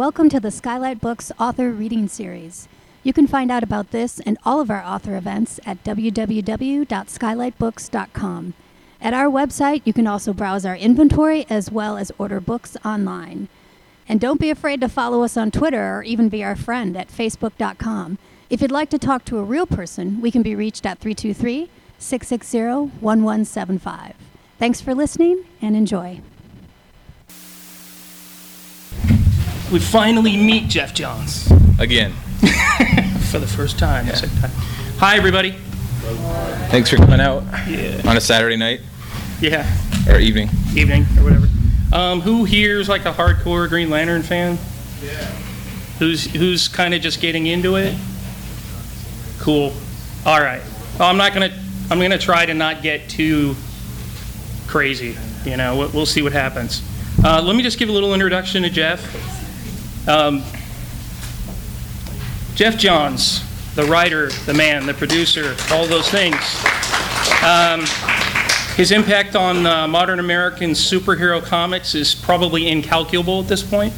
Welcome to the Skylight Books author reading series. You can find out about this and all of our author events at www.skylightbooks.com. At our website, you can also browse our inventory as well as order books online. And don't be afraid to follow us on Twitter or even be our friend at facebook.com. If you'd like to talk to a real person, we can be reached at 323 660 1175. Thanks for listening and enjoy. We finally meet Geoff Johns Again, for the first time. the second time. Hi, everybody. thanks for coming out Yeah. on a Saturday night Yeah. or evening. Evening or whatever. Um, who here's like a hardcore Green Lantern fan? Yeah. Who's who's kind of just getting into it? Cool. All right. Well, I'm not gonna. I'm gonna try to not get too crazy. You know, we'll, we'll see what happens. Uh, let me just give a little introduction to Geoff. Um, Geoff Johns, the writer, the man, the producer, all those things. Um, his impact on uh, modern American superhero comics is probably incalculable at this point.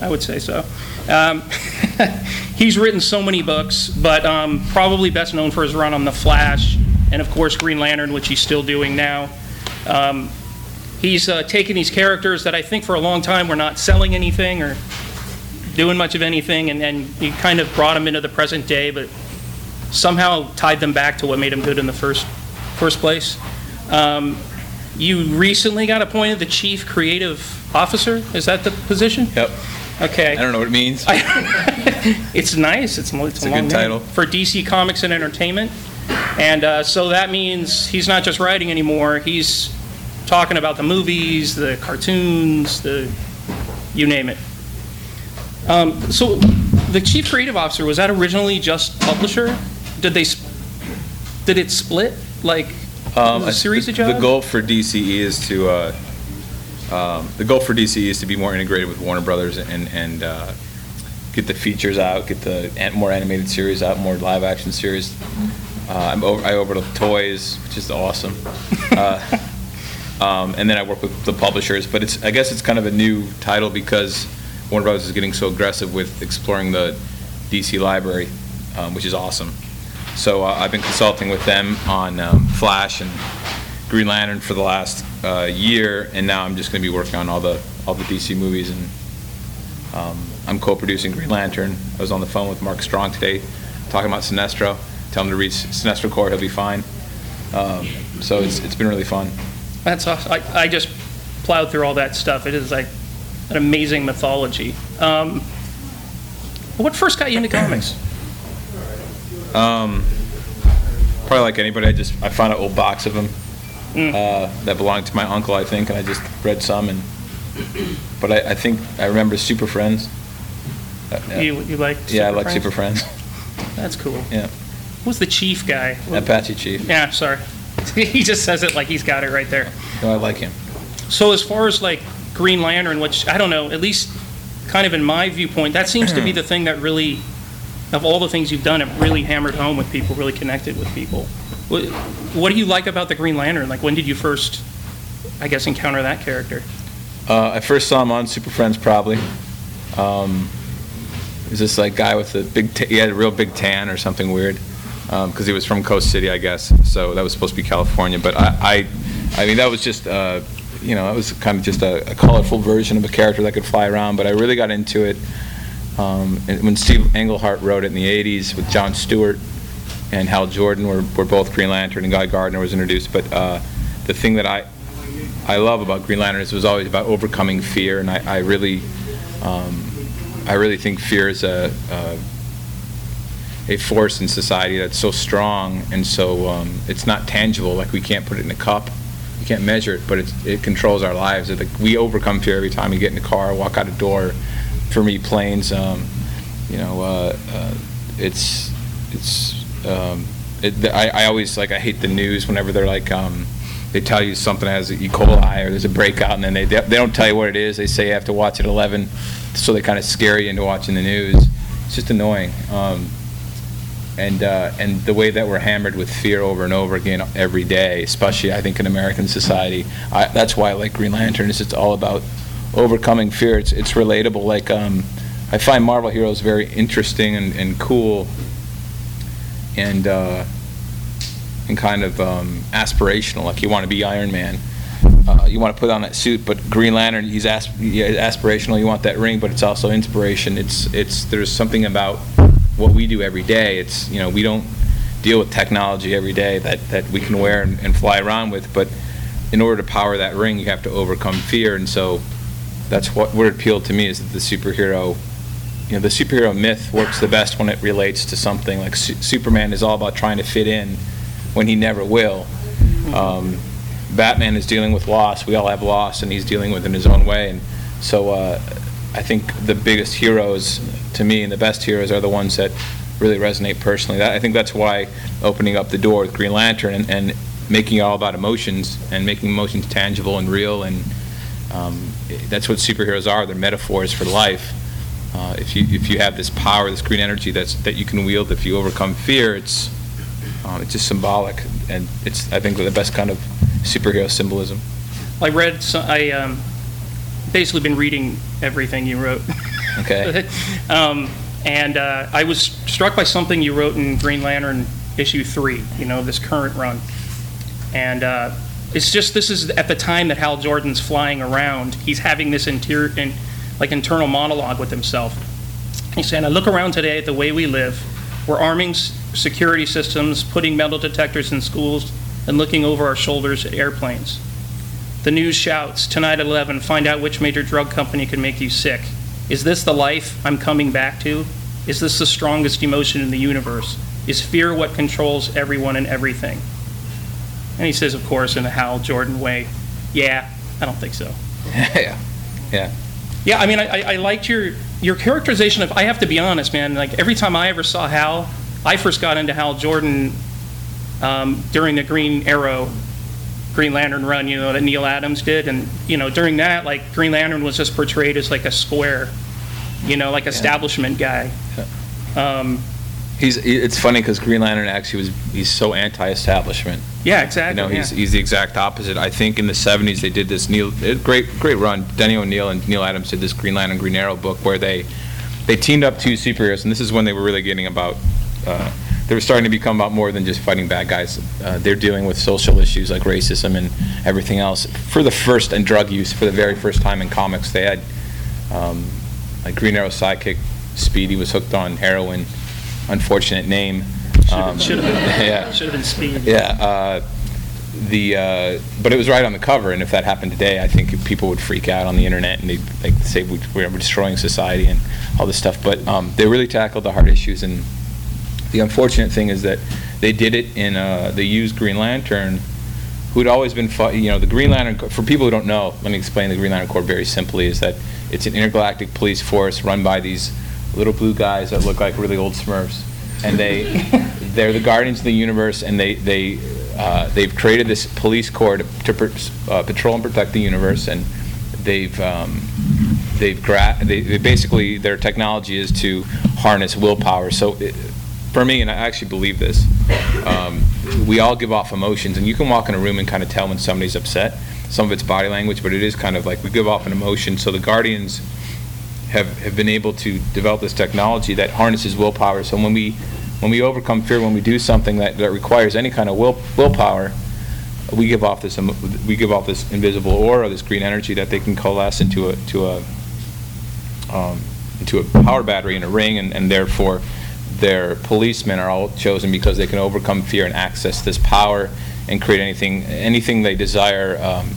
I would say so. Um, he's written so many books, but um, probably best known for his run on The Flash and, of course, Green Lantern, which he's still doing now. Um, he's uh, taken these characters that I think for a long time were not selling anything or doing much of anything, and, and he kind of brought them into the present day, but somehow tied them back to what made them good in the first first place. Um, you recently got appointed the chief creative officer. Is that the position? Yep. Okay. I don't know what it means. It's nice. It's, it's, It's a long good name. title. for DC Comics and Entertainment, and uh, so that means he's not just writing anymore. He's talking about the movies, the cartoons, the you name it. Um, so, the chief creative officer was that originally just publisher? Did they? sp- Did it split like Um, a series of jobs? The goal for DCE is to, uh, um, the goal for DCE is to be more integrated with Warner Brothers and, and uh, get the features out, get the an- more animated series out, more live-action series. Uh, I'm over, I toys, which is awesome. Uh, um, And then I work with the publishers, but it's, I guess it's kind of a new title because Warner Brothers is getting so aggressive with exploring the DC library, um, which is awesome. So uh, I've been consulting with them on um, Flash and Green Lantern for the last uh, year, and now I'm just going to be working on all the, all the DC movies, and um, I'm co-producing Green Lantern. I was on the phone with Mark Strong today, talking about Sinestro, tell him to read Sinestro Corps, he'll be fine. Um, So it's, it's been really fun. That's awesome. I, I just plowed through all that stuff. It is like an amazing mythology. Um, what first got you into comics? Um, Probably like anybody, I just, I found an old box of them Mm. uh, that belonged to my uncle, I think, and I just read some, and, but I, I think, I remember Super Friends. Uh, yeah. You, you like? Super Friends? Yeah, I like Super Friends. That's cool. Yeah, Who's the chief guy? Apache Chief. Yeah, sorry. he just says it like he's got it right there. No, I like him. So as far as like Green Lantern, which I don't know, at least kind of in my viewpoint, that seems to be the thing that really, of all the things you've done, it really hammered home with people, really connected with people. What, what do you like about the Green Lantern? Like, when did you first, I guess, encounter that character? Uh, I first saw him on Super Friends, probably. Um, was this like guy with a big, ta- he had a real big tan or something weird, because he was from Coast City, I guess. So that was supposed to be California. But I, I, I mean, that was just, uh, you know, it was kind of just a, a colorful version of a character that could fly around. But I really got into it um, when Steve Englehart wrote it in the '80s with John Stewart and Hal Jordan were, were both Green Lantern, and Guy Gardner was introduced. But uh, the thing that I I love about Green Lantern is it was always about overcoming fear, and I, I really, um, I really think fear is a, a a force in society that's so strong and so um, it's not tangible. Like we can't put it in a cup, you can't measure it, but it controls our lives. Like, we overcome fear every time we get in a car, walk out a door. For me, planes, um, you know, uh, uh, it's it's um, it, I, I always like I hate the news whenever they're like um, they tell you something has E. coli or there's a breakout and then they they don't tell you what it is. They say you have to watch at 11, so they kind of scare you into watching the news. It's just annoying. Um, and uh, and the way that we're hammered with fear over and over again every day, especially I think in American society, I, that's why I like Green Lantern. Is it's all about overcoming fear. It's it's relatable. Like um, I find Marvel heroes very interesting and, and cool, and uh, and kind of um, aspirational. Like you want to be Iron Man. Uh, you want to put on that suit, but Green Lantern, he's asp- aspirational. You want that ring, but it's also inspiration. It's it's there's something about what we do every day. It's you know we don't deal with technology every day that, that we can wear and, and fly around with, but in order to power that ring, you have to overcome fear, and so that's what what appealed to me is that the superhero, you know, the superhero myth works the best when it relates to something like Su- Superman is all about trying to fit in when he never will. Um, Batman is dealing with loss. We all have loss, and he's dealing with it in his own way. And so, uh, I think the biggest heroes to me and the best heroes are the ones that really resonate personally. That, I think that's why opening up the door with Green Lantern and, and making it all about emotions and making emotions tangible and real and um, that's what superheroes are. They're metaphors for life. Uh, if you if you have this power, this green energy that's that you can wield, if you overcome fear, it's um, it's just symbolic, and it's I think the best kind of superhero symbolism. I read, so- I um, basically been reading everything you wrote. Okay. Um, And uh, I was struck by something you wrote in Green Lantern issue three, you know, this current run. And uh, it's just, this is at the time that Hal Jordan's flying around, he's having this interior, in, like internal monologue with himself. He's saying, I look around today at the way we live. We're arming security systems, putting metal detectors in schools, and looking over our shoulders at airplanes. The news shouts, tonight at 11, find out which major drug company can make you sick. Is this the life I'm coming back to? Is this the strongest emotion in the universe? Is fear what controls everyone and everything? And he says, of course, in a Hal Jordan way, yeah, I don't think so. yeah. Yeah. Yeah, I mean, I, I- I liked your, your characterization of, I have to be honest, man, like, every time I ever saw Hal, I first got into Hal Jordan um, during the Green Arrow, Green Lantern run, you know, that Neal Adams did, and, you know, during that, like, Green Lantern was just portrayed as like a square, you know, like establishment guy. Um, He's it's funny because Green Lantern actually was he's so anti-establishment. Yeah, You exactly, know, he's, yeah. he's the exact opposite. I think in the 70s they did this Neil, it- great, great run. Denny O'Neil and Neal Adams did this Green Lantern, Green Arrow book where they, they teamed up two superheroes, and this is when they were really getting about, uh, they were starting to become about more than just fighting bad guys. Uh, they're dealing with social issues like racism and everything else. For the first, and drug use, for the very first time in comics, they had, um, like Green Arrow's sidekick, Speedy, was hooked on heroin. Unfortunate name. Um, Should have yeah. been, should have been speed. Yeah, uh, the, uh, but it was right on the cover, and if that happened today, I think people would freak out on the internet, and they'd like say we- we're destroying society and all this stuff. But um, they really tackled the hard issues, and the unfortunate thing is that they did it in, uh, they used Green Lantern, who'd always been, fu- you know, the Green Lantern, Corps- for people who don't know, let me explain the Green Lantern Corps very simply, is that it's an intergalactic police force run by these little blue guys that look like really old Smurfs. And they, they're the guardians of the universe, and they, they, uh, they've created this police corps to, to uh, patrol and protect the universe, and they've, um, they've gra- they, they basically, their technology is to harness willpower. So it, for me, and I actually believe this, um, we all give off emotions, and you can walk in a room and kind of tell when somebody's upset. Some of it's body language, but it is kind of like we give off an emotion. So the Guardians have, have been able to develop this technology that harnesses willpower. So when we when we overcome fear, when we do something that, that requires any kind of will willpower, we give off this we give off this invisible aura, this green energy that they can coalesce into a to a um, into a power battery in a ring, and, and therefore their policemen are all chosen because they can overcome fear and access this power and create anything anything they desire um,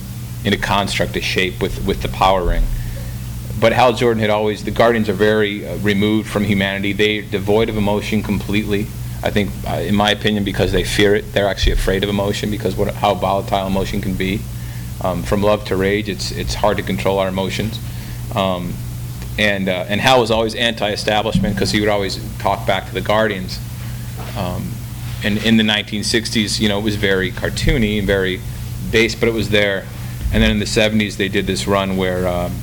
in a construct, a shape with with the power ring. But Hal Jordan had always the Guardians are very uh, removed from humanity. They're devoid of emotion completely. I think, uh, in my opinion, because they fear it, they're actually afraid of emotion because what, how volatile emotion can be. Um, from love to rage, it's it's hard to control our emotions. Um, and uh, and Hal was always anti-establishment because he would always talk back to the Guardians. Um, and in the 1960s, you know, it was very cartoony and very base, but it was there. And then in the 70s, they did this run where um,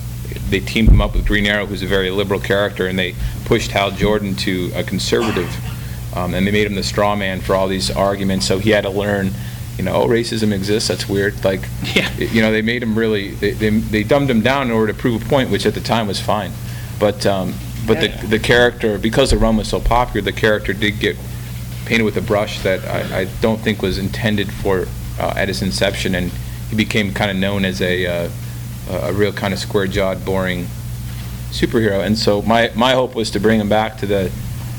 they teamed him up with Green Arrow, who's a very liberal character, and they pushed Hal Jordan to a conservative, um, and they made him the straw man for all these arguments. So he had to learn you know, oh, racism exists, that's weird. Like, Yeah. you know, they made him really, they, they, they dumbed him down in order to prove a point, which at the time was fine. But, um, but Yeah, the, the character, because the run was so popular, the character did get painted with a brush that I, I don't think was intended for, uh, at its inception, and he became kind of known as a, uh, a real kind of square-jawed, boring superhero. And so my, my hope was to bring him back to the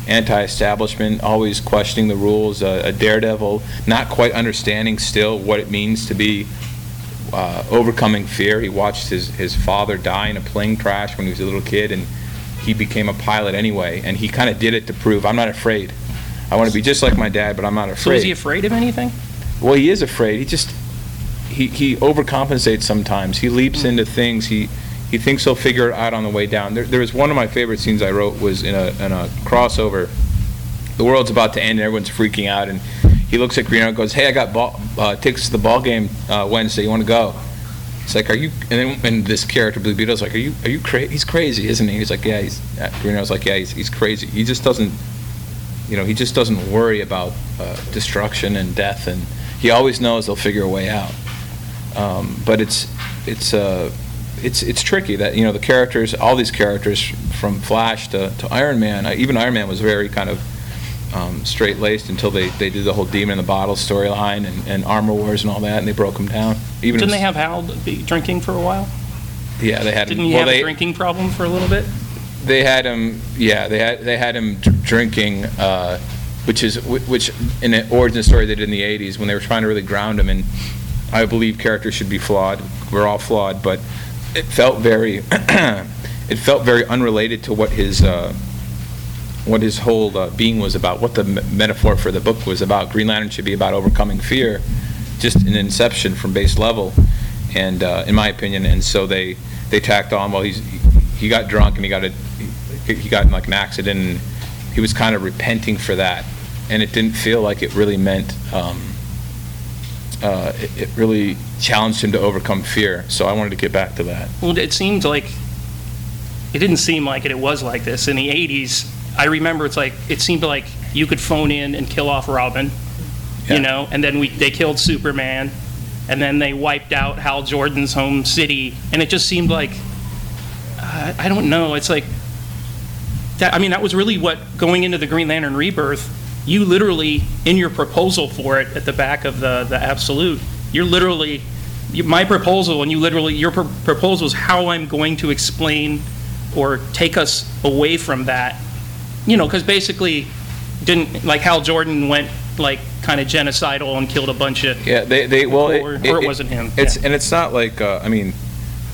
anti-establishment, always questioning the rules, a a daredevil, not quite understanding still what it means to be uh, overcoming fear. He watched his, his father die in a plane crash when he was a little kid, and he became a pilot anyway. And he kind of did it to prove, I'm not afraid. I want to be just like my dad, but I'm not afraid. So is he afraid of anything? Well, he is afraid. He just he he overcompensates sometimes. He leaps into things. He he thinks he'll figure it out on the way down. There, there was one of my favorite scenes I wrote was in a in a crossover. The world's about to end, and everyone's freaking out, and he looks at Green Arrow and goes, "Hey, I got ball, uh, tickets to the ball game uh, Wednesday. You want to go?" It's like, "Are you?" And then and this character Blue Beetle's like, "Are you? Are you crazy? He's crazy, isn't he?" He's like, "Yeah." He's uh, like, "Yeah, he's he's crazy. He just doesn't." You know, he just doesn't worry about uh, destruction and death, and he always knows they'll figure a way out. Um, but it's it's uh, it's it's tricky that you know the characters, all these characters from Flash to, to Iron Man. Even Iron Man was very kind of um, straight laced until they, they did the whole Demon in the Bottle storyline and, and Armor Wars and all that, and they broke him down. Even Didn't they have Hal be drinking for a while? Yeah, they had. Didn't him, he well, have they, a drinking problem for a little bit? They had him. Yeah, they had they had him drinking, uh, which is which in an origin story they did in the '80s when they were trying to really ground him. And I believe characters should be flawed. We're all flawed, but it felt very it felt very unrelated to what his uh, what his whole uh, being was about, what the me- metaphor for the book was about. Green Lantern should be about overcoming fear, just an inception from base level, and uh, in my opinion, and so they they tacked on. Well, he's he got drunk and he got a he, he got in like an accident, and he was kind of repenting for that, and it didn't feel like it really meant. Um, uh, it, it really challenged him to overcome fear. So I wanted to get back to that. Well, it seemed like it didn't seem like it. It was like this in the '80s. I remember it's like it seemed like you could phone in and kill off Robin, Yeah. you know, and then we they killed Superman, and then they wiped out Hal Jordan's home city, and it just seemed like uh, I don't know. It's like that. I mean, that was really what going into the Green Lantern Rebirth. You literally in your proposal for it at the back of the the Absolute, you're literally you- my proposal, and you literally, your pr- proposal is how I'm going to explain or take us away from that. You know, because basically, didn't, like Hal Jordan went like kind of genocidal and killed a bunch of, Yeah, they, they well, it, Or- or it wasn't him, It's yeah. and it's not like uh, I mean,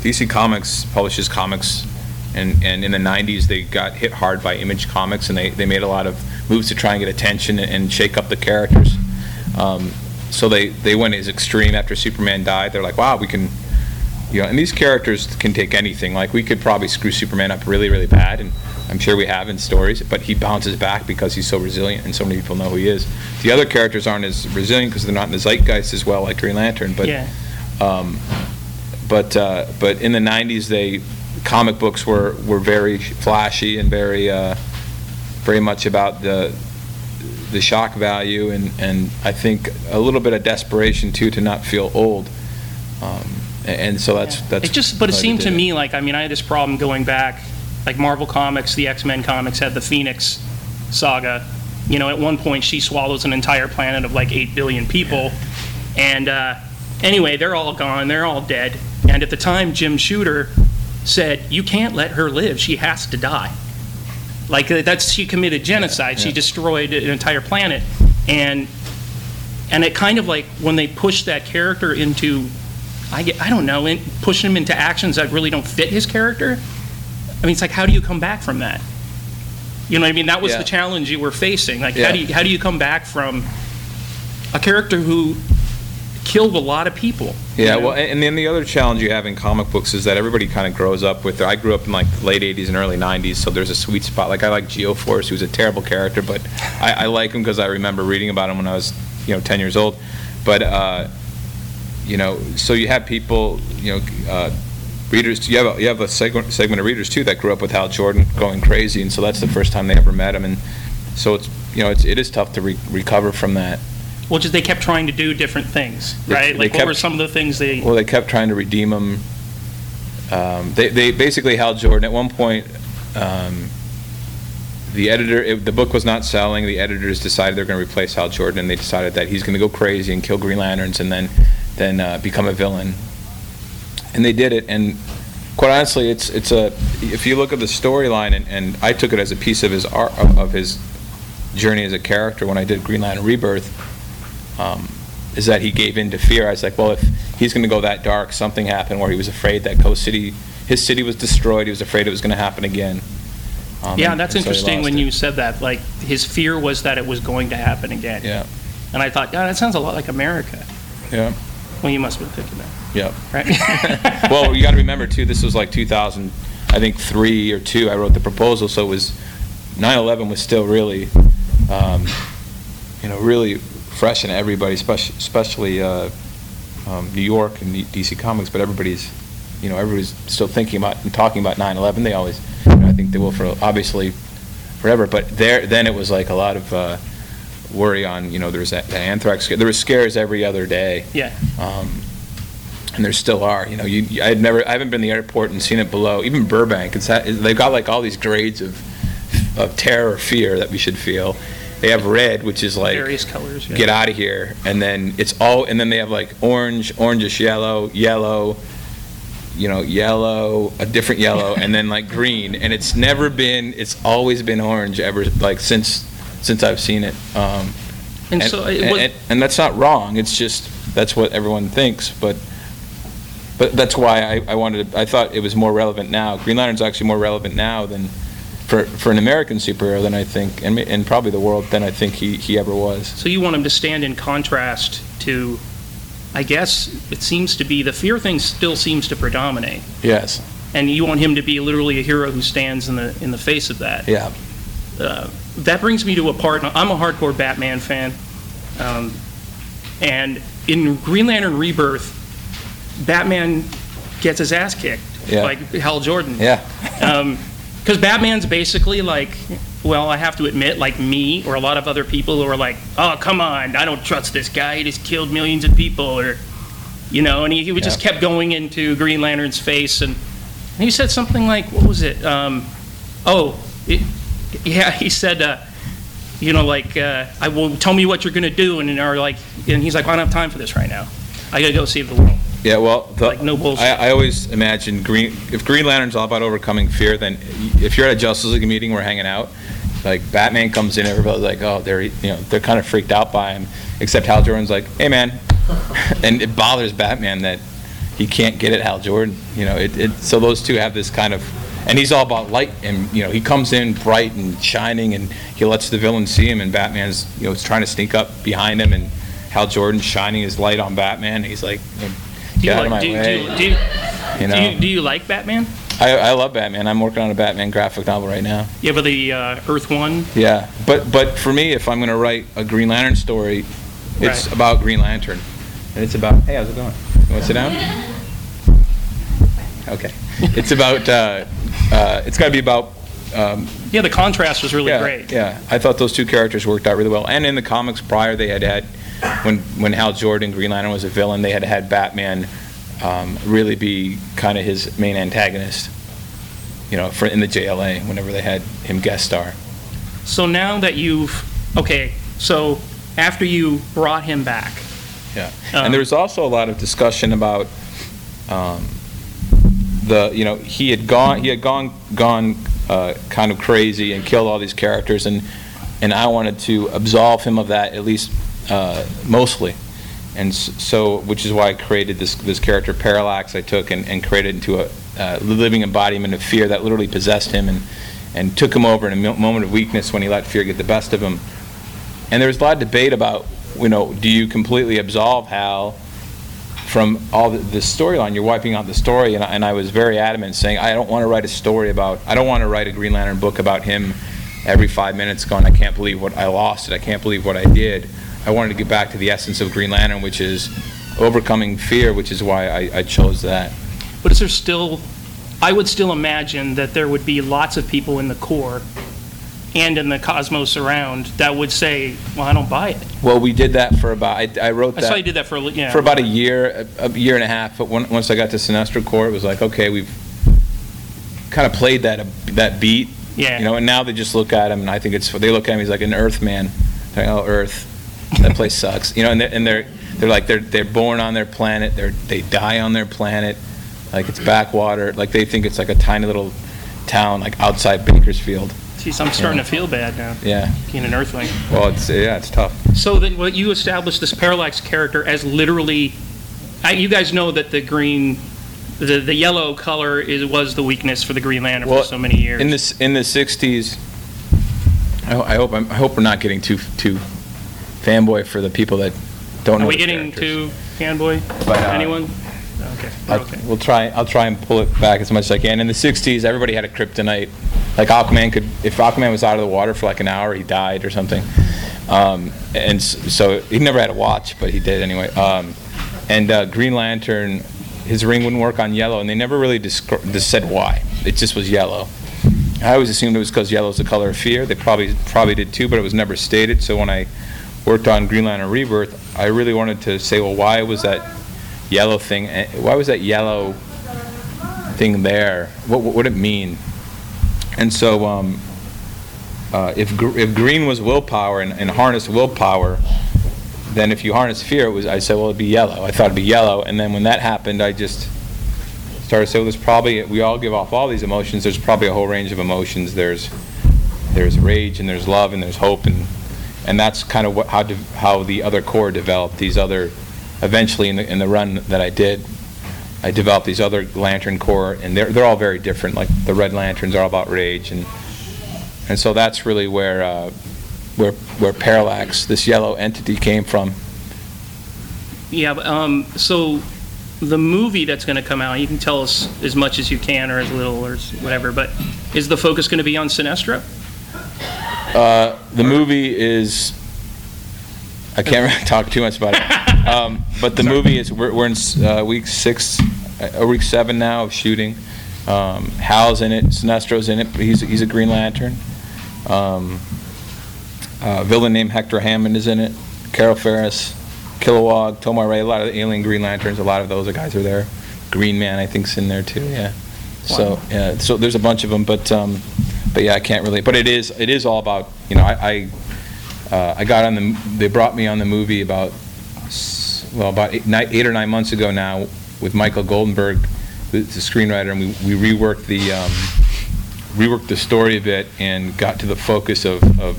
DC Comics publishes comics, and and in the '90s they got hit hard by Image Comics, and they they made a lot of moves to try and get attention and, and shake up the characters. Um, so they they went as extreme after Superman died. They're like, wow, we can. You know, and these characters can take anything. Like we could probably screw Superman up really, really bad, and I'm sure we have in stories. But he bounces back because he's so resilient, and so many people know who he is. The other characters aren't as resilient because they're not in the zeitgeist as well, like Green Lantern. But yeah. um, but uh, but in the '90s, they comic books were were very flashy and very uh, very much about the the shock value and and I think a little bit of desperation too to not feel old. Um, and so that's Yeah. that's. It just, but it seemed to it. me like, I mean, I had this problem going back, like Marvel Comics, the X-Men comics had the Phoenix saga. You know, at one point, she swallows an entire planet of like 8 billion people. And uh, anyway, they're all gone, they're all dead. And at the time, Jim Shooter said, You can't let her live, she has to die. Like, uh, that's, she committed genocide, she Yeah. destroyed an entire planet. And and it kind of like when they push that character into I get, I don't know, in, pushing him into actions that really don't fit his character. I mean, it's like, how do you come back from that? You know what I mean? That was Yeah. the challenge you were facing. Like, Yeah. how do you how do you come back from a character who killed a lot of people? you Yeah, know? well, and then the other challenge you have in comic books is that everybody kind of grows up with. I grew up in like the late '80s and early '90s, so there's a sweet spot. Like I like Geo-Force, who's a terrible character, but I, I like him because I remember reading about him when I was, you know, 10 years old. But uh, you know, so you have people, you know, uh, readers. You have a, you have a segment segment of readers too that grew up with Hal Jordan going crazy, and so that's the first time they ever met him, and so it's you know it's, it is tough to re- recover from that. Well, just they kept trying to do different things, They- right? they Like, what were some of the things they, Well, they kept trying to redeem him. Um, they, they basically Hal Jordan at one point. Um, the editor, it, the book was not selling. The editors decided they're going to replace Hal Jordan, and they decided that he's going to go crazy and kill Green Lanterns, and then then uh, become a villain. And they did it. And quite honestly, it's it's a if you look at the storyline, and, and I took it as a piece of his art of his journey as a character when I did Green Lantern Rebirth. Um, is that he gave in to fear. I was like, well, if he's going to go that dark, something happened where he was afraid that Coast City, his city was destroyed. He was afraid it was going to happen again. Um, yeah, and- that's and so interesting when it. you said that. Like, his fear was that it was going to happen again. Yeah, And I thought, yeah, that sounds a lot like America. yeah, Well, you must have been thinking that, yeah. right? well, you got to remember too. This was like 2000, I think three or two. I wrote the proposal, so it was 9/11 was still really, um, you know, really fresh in everybody, especially, especially uh, um, New York and DC Comics. But everybody's, you know, everybody's still thinking about and talking about 9/11. They always, you know, I think they will for obviously forever. But there, then it was like a lot of uh, worry on, you know, there was that, that anthrax. scare. There were scares every other day. Yeah. Um, and there still are. You know, you, you- I had never, I haven't been to the airport and seen it below. Even Burbank, it's that, they've got like all these grades of, of terror or fear that we should feel. They have red, which is like Various colors. yeah. get out of here, and then it's all, and then they have like orange, orangish yellow, yellow, you know, yellow, a different yellow, and then like green, and it's never been, it's always been orange ever, like since since I've seen it. Um, And so it was, and, and that's not wrong. It's just that's what everyone thinks. But but that's why I, I wanted. To, I thought it was more relevant now. Green Lantern's actually more relevant now than for for an American superhero than I think, and and probably the world than I think he he ever was. so you want him to stand in contrast to, I guess, it seems to be, the fear thing still seems to predominate. Yes. And you want him to be literally a hero who stands in the, in the face of that. Yeah. Uh, That brings me to a part, I'm a hardcore Batman fan. Um, And in Green Lantern Rebirth, Batman gets his ass kicked Yeah. by Hal Jordan. Yeah. Because Batman's basically like, well, I have to admit, like me or a lot of other people who are like, oh, come on, I don't trust this guy. He just killed millions of people, or, you know, and he, he just kept going into Green Lantern's face. And, and he said something like, what was it? Um, oh, it, yeah, he said, uh, you know, like, uh, I will tell me what you're going to do. And, are like, and he's like, I don't have time for this right now. I got to go save the world. Yeah, well, the, Like, no bullshit. I, I always imagine Green. If Green Lantern's all about overcoming fear, then if you're at a Justice League meeting, we're hanging out. Like Batman comes in, everybody's like, oh, they're you know they're kind of freaked out by him. Except Hal Jordan's like, hey man, and it bothers Batman that he can't get at Hal Jordan. You know, it, it so those two have this kind of, and he's all about light, and you know he comes in bright and shining, and he lets the villain see him, and Batman's you know trying to sneak up behind him, and Hal Jordan's shining his light on Batman. And he's like. you know, Do you, Get like, my do, way. do, do, you, You do, you, do you like Batman? I, I love Batman. I'm working on a Batman graphic novel right now. Yeah, but the uh, Earth One. Yeah, but but for me, if I'm going to write a Green Lantern story, it's Right. about Green Lantern, and it's about. Hey, how's it going? You want to sit down? Okay. It's about. Uh, uh, it's got to be about. Um, Yeah, the contrast was really yeah, great. yeah. I thought those two characters worked out really well. And in the comics prior, they had had when when Hal Jordan, Green Lantern, was a villain, they had had Batman um, really be kind of his main antagonist. You know, for in the JLA, whenever they had him guest star. So now that you've okay, so after you brought him back, Yeah, Um, and there was also a lot of discussion about um, the, you know, he had gone, he had gone, gone uh, kind of crazy and killed all these characters, and and I wanted to absolve him of that at least uh, mostly, and so which is why I created this this character Parallax. I took and, and created into a uh, living embodiment of fear that literally possessed him and and took him over in a moment of weakness when he let fear get the best of him. And there was a lot of debate about, you know, do you completely absolve Hal from all the, the storyline? You're wiping out the story, and I, and I was very adamant, saying I don't want to write a story about. I don't want to write a Green Lantern book about him every five minutes going, I can't believe what I lost it. I can't believe what I did. I wanted to get back to the essence of Green Lantern, which is overcoming fear, which is why I, I chose that. but is there still? I would still imagine that there would be lots of people in the Corps and in the cosmos around that would say, well, I don't buy it. Well, we did that for about, I, I wrote I that. saw you did that for, a li- yeah. for about a year, a a year and a half, but when- once I got to Sinestro Corps, it was like, okay, we've kind of played that, that beat, Yeah. you know, and now they just look at him, and I think it's, they look at him, he's like an Earth man. Like, oh, Earth, that place sucks, you know, and they're, and they're, they're like, they're, they're born on their planet, they're, they die on their planet, like it's backwater, like they think it's like a tiny little town, like outside Bakersfield, Jeez, I'm starting to feel bad now, yeah, being an Earthling. well, it's, yeah, it's tough. So then, what you established this Parallax character as literally, I, you guys know that the green, the, the yellow color is, was the weakness for the Green Lantern Well, for so many years. In this, in the '60s, I ho- I hope, I'm- I hope we're not getting too, too fanboy for the people that don't know Are we the getting characters. too fanboy? But, uh, Anyone? Okay, we're I- okay. We'll try, I'll try and pull it back as much as I can. In the '60s, everybody had a kryptonite. Like Aquaman could, if Aquaman was out of the water for like an hour, he died or something. Um, And so, he never had a watch, but he did anyway. Um, And uh, Green Lantern, his ring wouldn't work on yellow, and they never really said why. It just was yellow. I always assumed it was because yellow is the color of fear. They probably, probably did too, but it was never stated. So when I worked on Green Lantern Rebirth, I really wanted to say, well, why was that yellow thing, eh, why was that yellow thing there? What, what would it mean? And so, um, uh, if, gr- if green was willpower and, and harnessed willpower, then if you harness fear, it was, I said, well, it'd be yellow. I thought it'd be yellow. And then when that happened, I just started to say, well, there's probably, we all give off all these emotions. There's probably a whole range of emotions. There's, there's rage and there's love and there's hope and, and that's kind of what, how, de- how the other Corps developed, these other, eventually in the, in the run that I did, I developed these other lantern Corps, and they're, they're all very different, like the red lanterns are all about rage, and, and so that's really where, uh, where, where Parallax, this yellow entity came from. Yeah, um, so the movie that's gonna come out, you can tell us as much as you can or as little or whatever, but is the focus gonna be on Sinestro? Uh, the movie is, I can't really talk too much about it. Um, but the movie is, we're, we're in, uh, week six, uh, week seven now of shooting. Um, Hal's in it, Sinestro's in it, he's, he's a Green Lantern. Um, uh, villain named Hector Hammond is in it, Carol Ferris, Kilowog, Tomar-Re, a lot of the alien Green Lanterns, a lot of those guys are there. Green Man, I think's in there too, yeah. So, yeah, so there's a bunch of them, but, um, but yeah, I can't really, but it is, it is all about, you know, I, I, uh, I got on the, they brought me on the movie about, well, about eight, eight or nine months ago now with Michael Goldenberg, who's the screenwriter, and we, we reworked the, um, reworked the story a bit and got to the focus of, of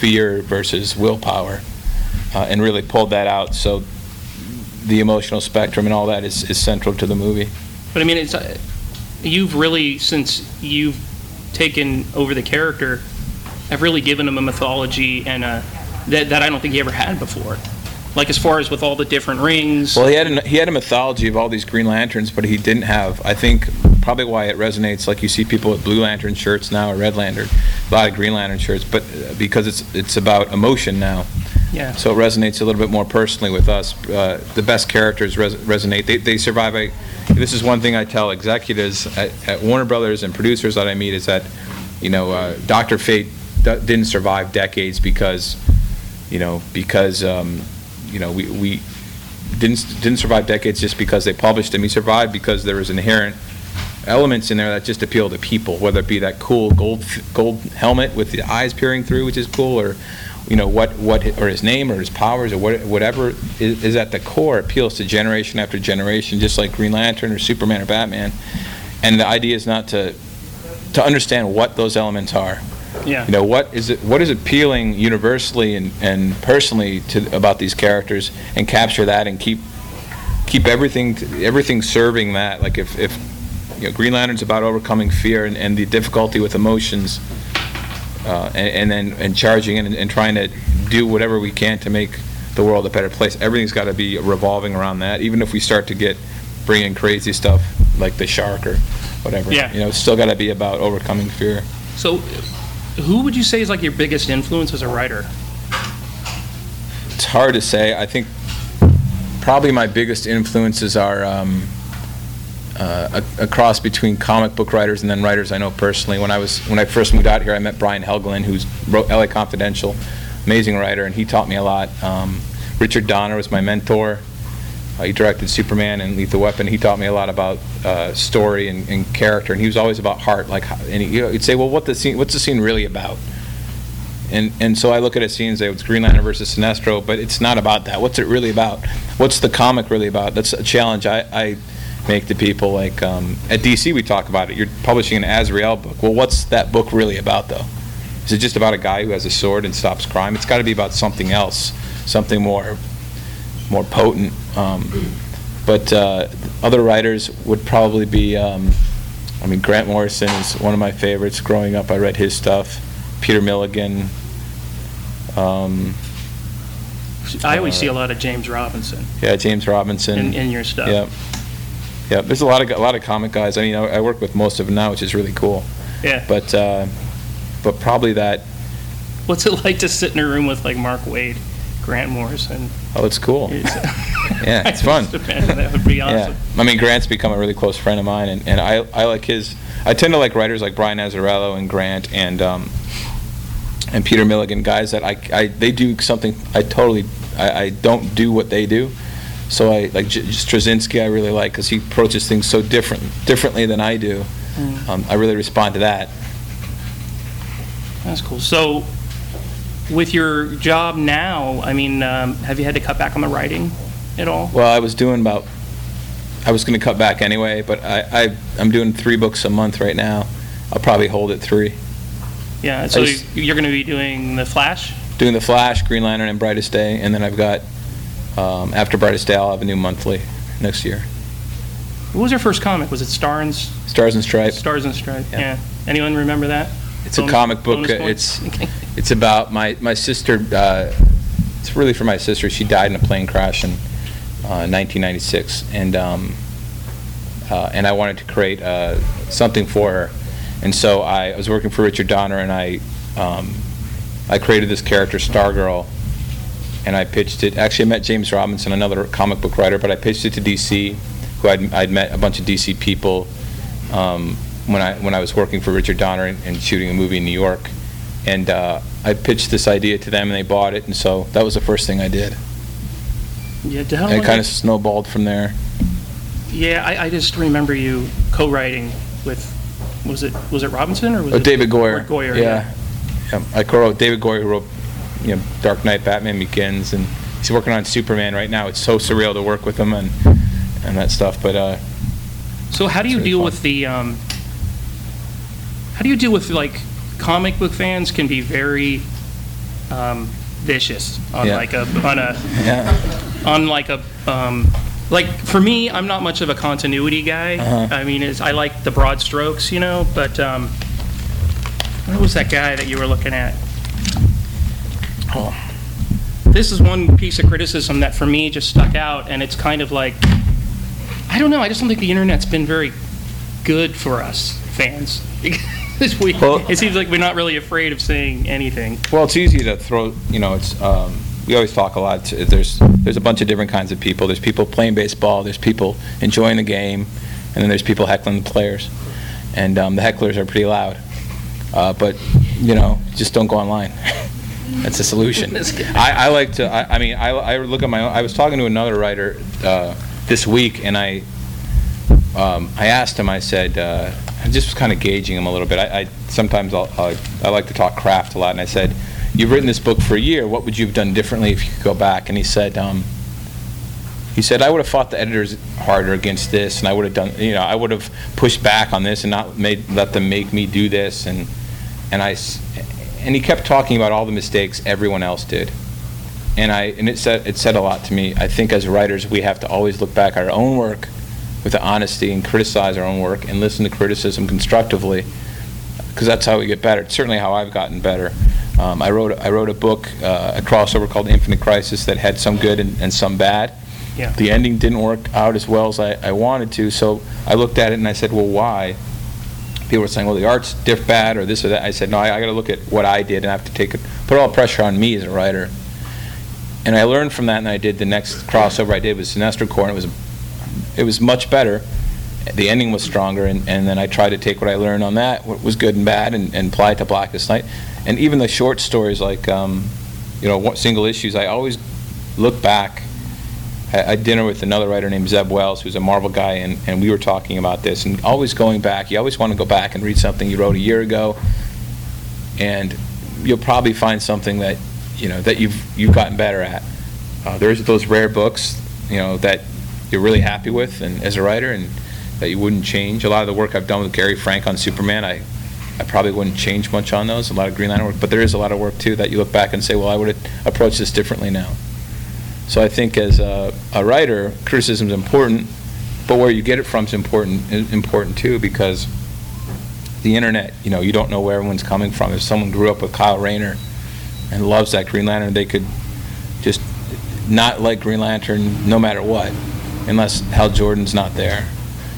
fear versus willpower, uh, and really pulled that out, so the emotional spectrum and all that is, is central to the movie. But I mean, it's, uh, you've really, since you've taken over the character, have really given him a mythology and a, that, that I don't think he ever had before. Like as far as with all the different rings. Well, he had a, he had a mythology of all these Green Lanterns, but he didn't have. I think probably why it resonates. Like you see people with Blue Lantern shirts now, or Red Lantern, a lot of Green Lantern shirts, but uh, because it's it's about emotion now, Yeah. so it resonates a little bit more personally with us. Uh, the best characters res- resonate. They they survive. A, this is one thing I tell executives at, at Warner Brothers and producers that I meet is that, you know, uh, Doctor Fate d- didn't survive decades because, you know, because. Um, you know, we, we didn't, didn't survive decades just because they published him. He survived because there was inherent elements in there that just appeal to people, whether it be that cool gold, gold helmet with the eyes peering through, which is cool, or, you know, what, what, or his name, or his powers, or what- whatever is, is at the core appeals to generation after generation, just like Green Lantern or Superman or Batman. And the idea is not to, to understand what those elements are. Yeah. You know, what is it, what is appealing universally and, and personally to, about these characters, and capture that and keep, keep everything, everything serving that. Like if, if, you know, Green Lantern's about overcoming fear and, and the difficulty with emotions, uh, and, and then, and charging in and, and trying to do whatever we can to make the world a better place. Everything's gotta be revolving around that, even if we start to get, bring in crazy stuff like the shark or whatever. Yeah. You know, it's still gotta be about overcoming fear. So, who would you say is like your biggest influence as a writer? It's hard to say. I think probably my biggest influences are um, uh, a, a cross between comic book writers and then writers I know personally. When I was when I first moved out here, I met Brian Helgeland, who's wrote LA Confidential, amazing writer, and he taught me a lot. Um, Richard Donner was my mentor. Uh, he directed Superman and Lethal Weapon. He taught me a lot about uh, story and, and character, and he was always about heart. Like, and he, you know, say, "Well, what the scene? What's the scene really about?" And and so I look at a scene and say, "It's Green Lantern versus Sinestro," but it's not about that. What's it really about? What's the comic really about? That's a challenge I, I make to people. Like um, at DC, we talk about it. You're publishing an Azrael book. Well, what's that book really about, though? Is it just about a guy who has a sword and stops crime? It's got to be about something else, something more more potent. Um, but uh, other writers would probably be, um, I mean, Grant Morrison is one of my favorites. Growing up, I read his stuff. Peter Milligan. Um, I always see a lot of James Robinson yeah, James Robinson. in, in your stuff. Yep. Yep. There's a lot of a lot of comic guys. I mean, I, I work with most of them now, which is really cool. Yeah. But uh, but probably that. What's it like to sit in a room with like Mark Waid, Grant Morrison? Oh, it's cool. It's- Yeah, it's fun. that would be Yeah. I mean, Grant's become a really close friend of mine, and, and I, I like his, I tend to like writers like Brian Azzarello and Grant and, um, and Peter Milligan, guys that I, I, they do something I totally, I, I don't do what they do. So I, like J- Straczynski I really like, because he approaches things so different, differently than I do. Mm. Um, I really respond to that. That's cool. So, with your job now, I mean, um, have you had to cut back on the writing at all? Well, I was doing about, I was gonna cut back anyway, but I, I, I'm doing three books a month right now. I'll probably hold at three. Yeah. So just- you're going to be doing the Flash. doing the Flash, Green Lantern, and Brightest Day, and then I've got um, after Brightest Day, I'll have a new monthly next year. What was your first comic? Was it Stars, Stars and Stripes. Stars and Stripes? Yeah. Yeah. Anyone remember that? It's a Bonus- comic book. bonus uh, points? It's it's about my my sister. Uh, it's really for my sister. She died in a plane crash in uh, 1996, and um, uh, and I wanted to create uh, something for her, and so I, I was working for Richard Donner, and I um, I created this character, Stargirl, and I pitched it. Actually, I met James Robinson, another comic book writer, but I pitched it to DC, who I'd, I'd met a bunch of DC people um, when I when I was working for Richard Donner and, and shooting a movie in New York, and uh, I pitched this idea to them, and they bought it, and so that was the first thing I did. Yeah. How And it kind of snowballed from there. Yeah, I, I just remember you co-writing with, was it was it Robinson or was Oh, it David Goyer. Goyer? yeah. Yeah, I co-wrote David Goyer, who wrote, you know, Dark Knight, Batman Begins, and he's working on Superman right now. It's so surreal to work with him and and that stuff. But uh, So how do you really deal fun. with the, um, how do you deal with like comic book fans can be very um, vicious on Yeah. like a on a yeah, on like a um, like for me, I'm not much of a continuity guy. Uh-huh. I mean, it's, I like the broad strokes, you know. But um, what was that guy that you were looking at? Oh. This is one piece of criticism that for me just stuck out, and it's kind of like I don't know. I just don't think the internet's been very good for us fans. We, Well- it seems like we're not really afraid of saying anything. Well, it's easy to throw, you know, it's, um, we always talk a lot, there's, there's a bunch of different kinds of people. There's people playing baseball, there's people enjoying the game, and then there's people heckling the players. And um, the hecklers are pretty loud. Uh, But, you know, just don't go online. That's a solution. I, I like to, I, I mean, I, I look at my, own- I was talking to another writer uh, this week, and I, um, I asked him, I said, uh, I just was kind of gauging him a little bit. I, I sometimes I'll, I, I like to talk craft a lot, and I said, "You've written this book for a year. What would you have done differently if you could go back?" And he said, um, he said, "I would have fought the editors harder against this, and I would have done, you know, I would have pushed back on this and not made let them make me do this." And and I, s- and he kept talking about all the mistakes everyone else did. And I, and it said, it said a lot to me. I think as writers, we have to always look back at our own work with the honesty and criticize our own work and listen to criticism constructively, because that's how we get better. It's certainly how I've gotten better. Um, I wrote, I wrote a book, uh, a crossover called Infinite Crisis that had some good and, and some bad. Yeah. The ending didn't work out as well as I, I wanted to, so I looked at it and I said, well, why? People were saying, well, the art's diff bad or this or that. I said, no, I, I got to look at what I did and I have to take it, put all pressure on me as a writer. And I learned from that, and I did the next crossover I did was Sinestro Corps, and it was it was much better. the ending was stronger, and, and then I tried to take what I learned on that, what was good and bad, and, and apply it to Blackest Night. And even the short stories, like, um, you know, single issues, I always look back. Had dinner with another writer named Zeb Wells, who's a Marvel guy, and, and we were talking about this, and always going back, you always want to go back and read something you wrote a year ago, and you'll probably find something that, you know, that you've, you've gotten better at. Uh, There's those rare books, you know, that you're really happy with, and as a writer, and that you wouldn't change. A lot of the work I've done with Gary Frank on Superman, I, I probably wouldn't change much on those, a lot of Green Lantern work, but there is a lot of work, too, that you look back and say, well, I would approach this differently now. So I think as a, a writer, is important, but where you get it from is important, important too, because the internet, you know, you don't know where everyone's coming from. If someone grew up with Kyle Rayner and loves that Green Lantern, they could just not like Green Lantern no matter what, unless Hal Jordan's not there.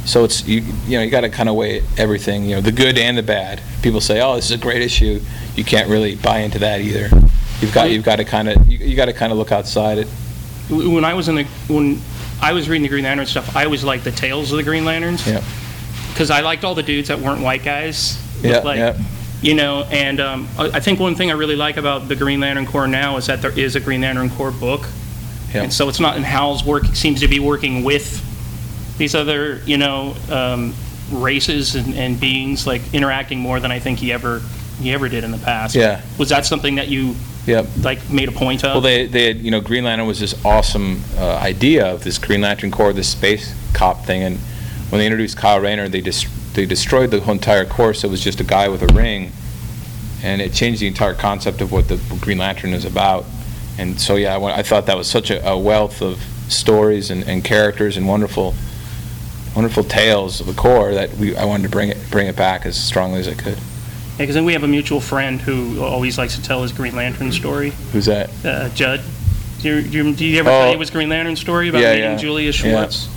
So it's, you, you know, you gotta kind of weigh everything, you know, the good and the bad. People say, oh, this is a great issue. You can't really buy into that either. You've got, you've got to kind of, you you gotta kind of look outside it. When I was in the, when I was reading the Green Lantern stuff, I always liked the tales of the Green Lanterns. Yeah. Because I liked all the dudes that weren't white guys. Yeah, Like, yeah. You know, and um, I I think one thing I really like about the Green Lantern Corps now is that there is a Green Lantern Corps book. Yeah. And so it's not in Hal's work, it seems to be working with these other, you know, um, races and, and beings, like interacting more than I think he ever, he ever did in the past. Yeah. Was that something that you, Yep. like, made a point of? Well, they, they had, you know, Green Lantern was this awesome uh, idea of this Green Lantern Corps, this space cop thing, and when they introduced Kyle Rayner, they just, they destroyed the whole entire Corps. It was just a guy with a ring, and it changed the entire concept of what the Green Lantern is about. And so, yeah, I I thought that was such a a wealth of stories and, and characters and wonderful, wonderful tales of the Corps that we, I wanted to bring it, bring it back as strongly as I could. Because then we have a mutual friend who always likes to tell his Green Lantern story, Who's that? uh, Judd. Do you, do you- do you ever Oh. tell you his Green Lantern story about Yeah, meeting yeah. Julius Yeah. Schwartz?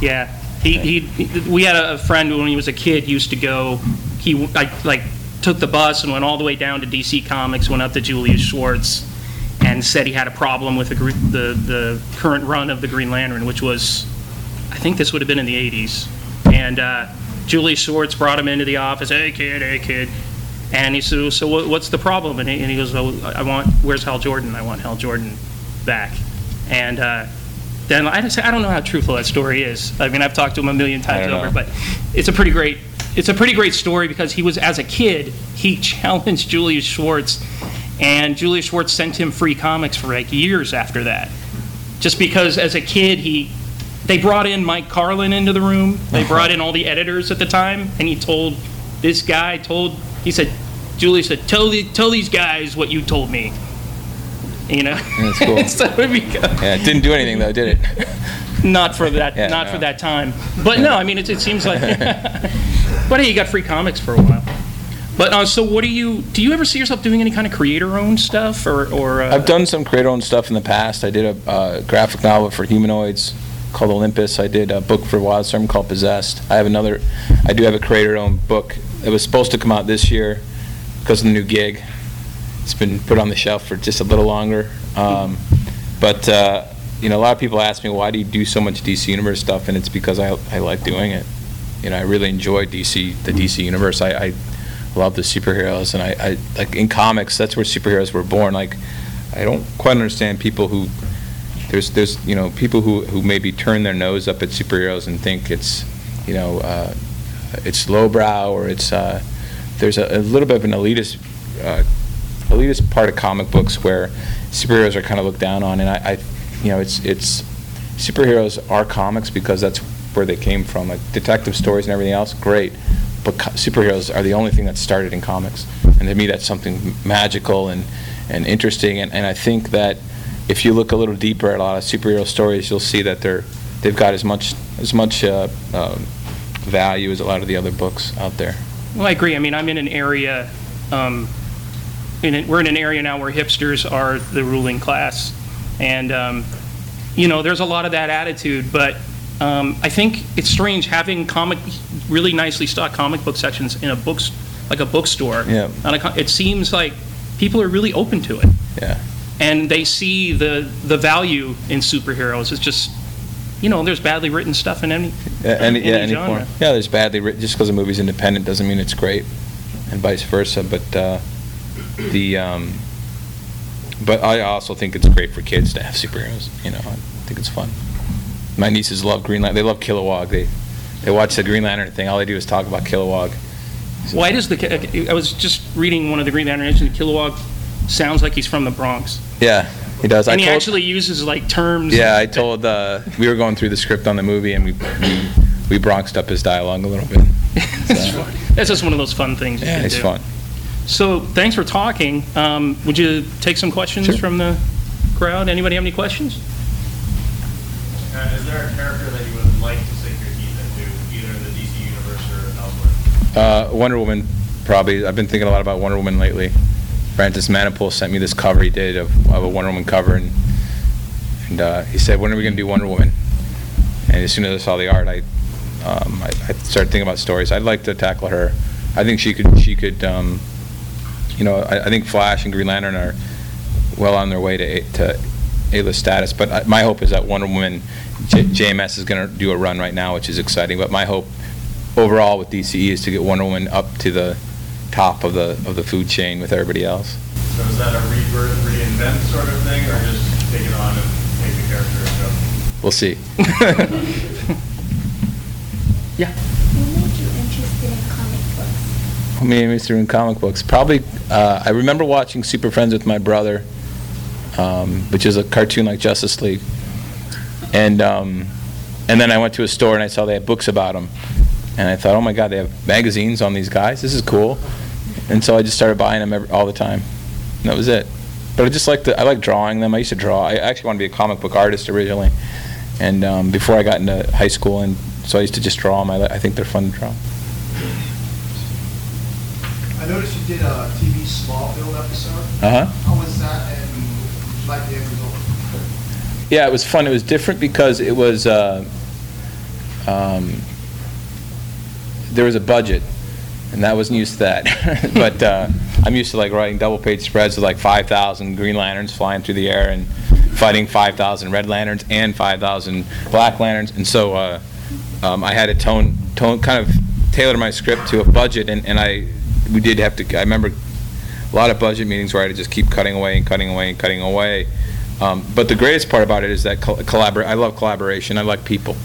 Yeah. He, he, we had a friend when he was a kid used to go, he, like, like, took the bus and went all the way down to DC Comics, went up to Julius Schwartz, and said he had a problem with the, the, the current run of the Green Lantern, which was, I think this would have been in the 80s. And uh, Julius Schwartz brought him into the office, hey, kid, hey, kid. And he said, so what- what's the problem? And he, and he goes, oh, I want, where's Hal Jordan? I want Hal Jordan back. And uh, then I just, I don't know how truthful that story is. I mean, I've talked to him a million times over, know. but it's a pretty great, it's a pretty great story because he was, as a kid, he challenged Julius Schwartz, and Julius Schwartz sent him free comics for like years after that. Just because as a kid, he, they brought in Mike Carlin into the room, they brought in all the editors at the time, and he told, this guy told, he said, Julius said, tell, the, tell these guys what you told me. You know? That's cool. so it Yeah, it didn't do anything though, did it? not for that, Yeah, not no. for that time. But no, I mean, it, it seems like, but hey, you got free comics for a while. But, uh, so what do you, do you ever see yourself doing any kind of creator-owned stuff, or, or? uh, I've done some creator-owned stuff in the past. I did a uh, graphic novel for Humanoids called Olympus. I did a book for Wildstorm called Possessed. I have another, I do have a creator-owned book. It was supposed to come out this year because of the new gig. It's been put on the shelf for just a little longer. Um, But, uh, you know, a lot of people ask me, why do you do so much DC Universe stuff? And it's because I, I like doing it. You know, I really enjoy DC, the DC Universe. I, I love the superheroes, and I, I, like, in comics, that's where superheroes were born. Like, I don't quite understand people who, there's, there's, you know, people who, who maybe turn their nose up at superheroes and think it's, you know, uh, it's lowbrow, or it's, uh, there's a, a little bit of an elitist, uh, elitist part of comic books where superheroes are kind of looked down on, and I, I, you know, it's, it's, superheroes are comics because that's where they came from, like detective stories and everything else, great, but co- superheroes are the only thing that started in comics, and to me, that's something magical and, and interesting, and, and I think that if you look a little deeper at a lot of superhero stories, you'll see that they're, they've got as much, as much, uh, um, value as a lot of the other books out there. Well, I agree. I mean, I'm in an area, um, in it, we're in an area now where hipsters are the ruling class. And, um, you know, there's a lot of that attitude, but um, I think it's strange having comic, really nicely stocked comic book sections in a books, like a bookstore. Yeah. A It seems like people are really open to it. Yeah. And they see the, the value in superheroes. It's just, you know, there's badly written stuff in any, Yeah, any, yeah, any any genre. form. Yeah, there's badly written, just because a movie's independent doesn't mean it's great, and vice versa, but, uh, the, um, but I also think it's great for kids to have superheroes, you know, I think it's fun. My nieces love Green Lantern, they love Kilowog, they, they watch the Green Lantern thing, all they do is talk about Kilowog. why does the, I was just reading one of the Green Lantern agents, Kilowog sounds like he's from the Bronx. Yeah, he does. I he told- actually uses like terms. Yeah, I told, uh, we were going through the script on the movie, and we, we, we bronxed up his dialogue a little bit. That's fun. That's just one of those fun things you Yeah, can it's do. fun. So, thanks for talking. Um, Would you take some questions Sure. from the crowd? Anybody have any questions? Uh, Is there a character that you would like to sink your teeth into, either in the DC universe or elsewhere? Uh, Wonder Woman, probably. I've been thinking a lot about Wonder Woman lately. Francis Manapul sent me this cover he did of, of a Wonder Woman cover, and and uh, he said, "When are we going to do Wonder Woman?" And as soon as I saw the art, I, um, I I started thinking about stories. I'd like to tackle her. I think she could she could, um, you know, I, I think Flash and Green Lantern are well on their way to A- to A-list status. But I, my hope is that Wonder Woman, J- JMS is going to do a run right now, which is exciting. But my hope overall with DCE is to get Wonder Woman up to the top of the of the food chain with everybody else. So is that a rebirth, reinvent sort of thing, or just take it on and make the character a joke? We'll see. Yeah. What made you interested in comic books? Me and Mr. in comic books. Probably, uh, I remember watching Super Friends with my brother, um, which is a cartoon like Justice League. And um, and then I went to a store and I saw they had books about them. And I thought, oh my God, they have magazines on these guys. This is cool. And so I just started buying them every, all the time. And that was it. But I just like the, I like drawing them. I used to draw. I actually wanted to be a comic book artist originally. And um, before I got into high school, and so I used to just draw them. I, I think they're fun to draw. I noticed you did a TV Smallville episode. Uh huh. How was that, and like the end result? Yeah, it was fun. It was different because it was, uh, um, there was a budget, and I wasn't used to that. But uh, I'm used to like writing double-page spreads with like 5,000 Green Lanterns flying through the air and fighting 5,000 Red Lanterns and 5,000 Black Lanterns. And so uh, um, I had to tone, tone, kind of tailor my script to a budget, and, and I, we did have to, I remember a lot of budget meetings where I had to just keep cutting away and cutting away and cutting away. Um, but the greatest part about it is that col- collabor- I love collaboration. I like people.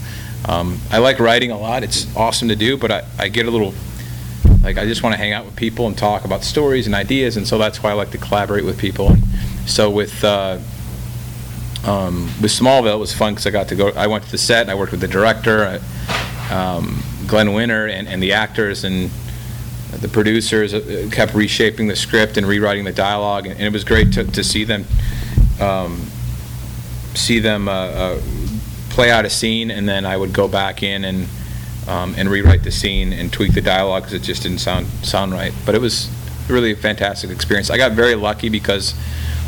Um, I like writing a lot. It's awesome to do, but I, I get a little like I just want to hang out with people and talk about stories and ideas, and so that's why I like to collaborate with people. And so with uh, um, with Smallville, it was fun because I got to go. I went to the set. And I worked with the director, um, Glen Winter, and, and the actors and the producers uh, kept reshaping the script and rewriting the dialogue, and, and it was great to, to see them um, see them uh, uh, play out a scene, and then I would go back in and um, and rewrite the scene and tweak the dialogue because it just didn't sound sound right. But it was really a fantastic experience. I got very lucky because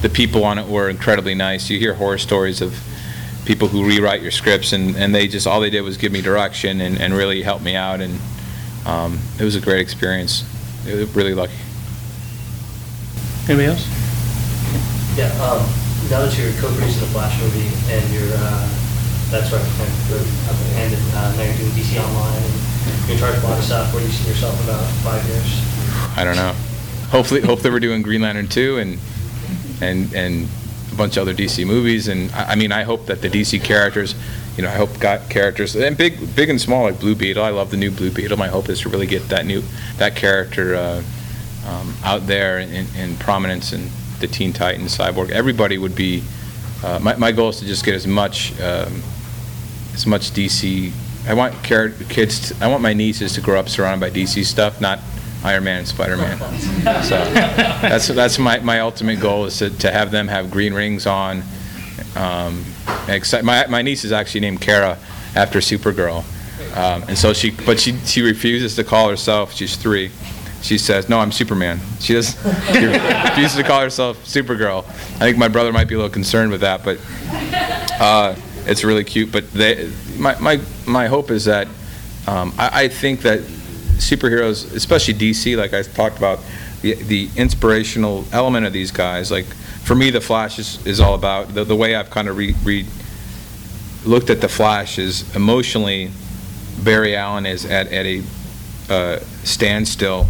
the people on it were incredibly nice. You hear horror stories of people who rewrite your scripts, and, and they just all they did was give me direction and, and really help me out, and um, it was a great experience. It was really lucky. Anybody else? Yeah, um, now that you're co-producing the Flash movie and you're, uh, that's good, up and, uh, now you're doing DC Online and you're in a lot of stuff, where do you see yourself in about five years? I don't know. Hopefully, hopefully we're doing Green Lantern 2 and, and, and a bunch of other DC movies. And I, I mean, I hope that the DC characters, you know, I hope got characters, and big, big and small, like Blue Beetle. I love the new Blue Beetle. My hope is to really get that new, that character uh, um, out there in, in prominence and the Teen Titans, Cyborg. Everybody would be, uh, my, my goal is to just get as much, um, as much DC. I want kids. To, I want my nieces to grow up surrounded by DC stuff, not Iron Man and Spider Man. so that's that's my, my ultimate goal is to, to have them have green rings on. Um, exci- my my niece is actually named Kara after Supergirl, um, and so she but she she refuses to call herself. She's three. She says, "No, I'm Superman." She does she refuses to call herself Supergirl. I think my brother might be a little concerned with that, but uh, it's really cute. But they, my, my, my hope is that um, I, I think that superheroes, especially DC, like I talked about, the, the inspirational element of these guys, like for me, the Flash is, is all about the, the way I've kind of re, re, looked at The Flash is emotionally, Barry Allen is at, at a uh, standstill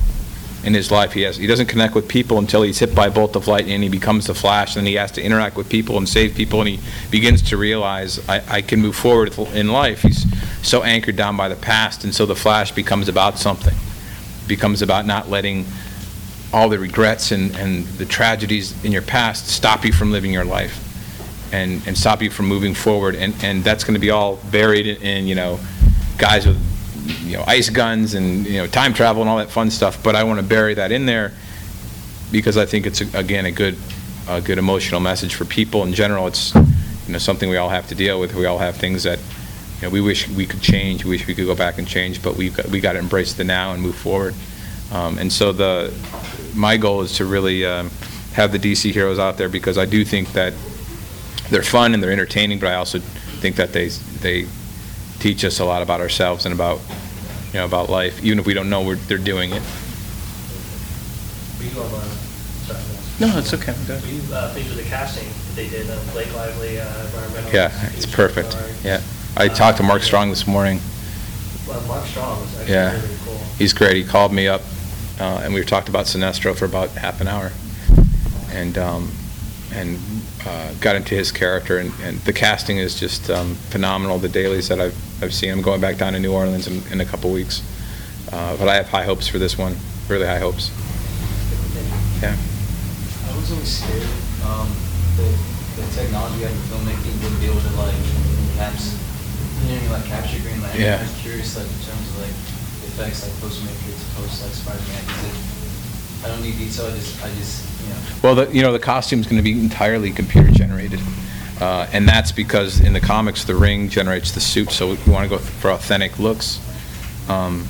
in his life. He has, he doesn't connect with people until he's hit by a bolt of light and he becomes the Flash, and he has to interact with people and save people, and he begins to realize, I, I can move forward in life. He's so anchored down by the past, and so the Flash becomes about something. Becomes about not letting all the regrets and, and the tragedies in your past stop you from living your life and, and stop you from moving forward. And, and that's going to be all buried in, in, you know, guys with, you know, ice guns and, you know, time travel and all that fun stuff. But I want to bury that in there because I think it's, again, a good, a good emotional message for people. In general, it's, you know, something we all have to deal with. We all have things that, you know, we wish we could change, we wish we could go back and change, but we've got, we got to embrace the now and move forward. Um, And so the, my goal is to really um, have the DC heroes out there because I do think that they're fun and they're entertaining, but I also think that they, they teach us a lot about ourselves and about, you know, about life, even if we don't know we're, they're doing it. Were you, uh, sorry, Lance. No, it's okay. Go ahead. Were you uh, pleased with the casting that they did, uh, Blake Lively, uh, environmental? Yeah, it's perfect, Scutari? yeah. I talked to Mark Strong this morning. Well, Mark Strong was actually Yeah. really cool. He's great. He called me up, uh, and we talked about Sinestro for about half an hour, and um, and uh, got into his character. And, and the casting is just um, phenomenal. The dailies that I've I've seen. I'm going back down to New Orleans in, in a couple weeks, uh, but I have high hopes for this one. Really high hopes. Yeah. I was always scared, um, that the technology in filmmaking wouldn't be able to like caps, you know, like capture Green Lantern. Yeah. I was curious, like, in terms of like effects, like post Matrix, post like Spider-Man, is I don't need detail, I just, I just. Well, the, you know, the costume's going to be entirely computer generated. Uh, and that's because in the comics, the ring generates the suit, so we want to go for authentic looks. Um,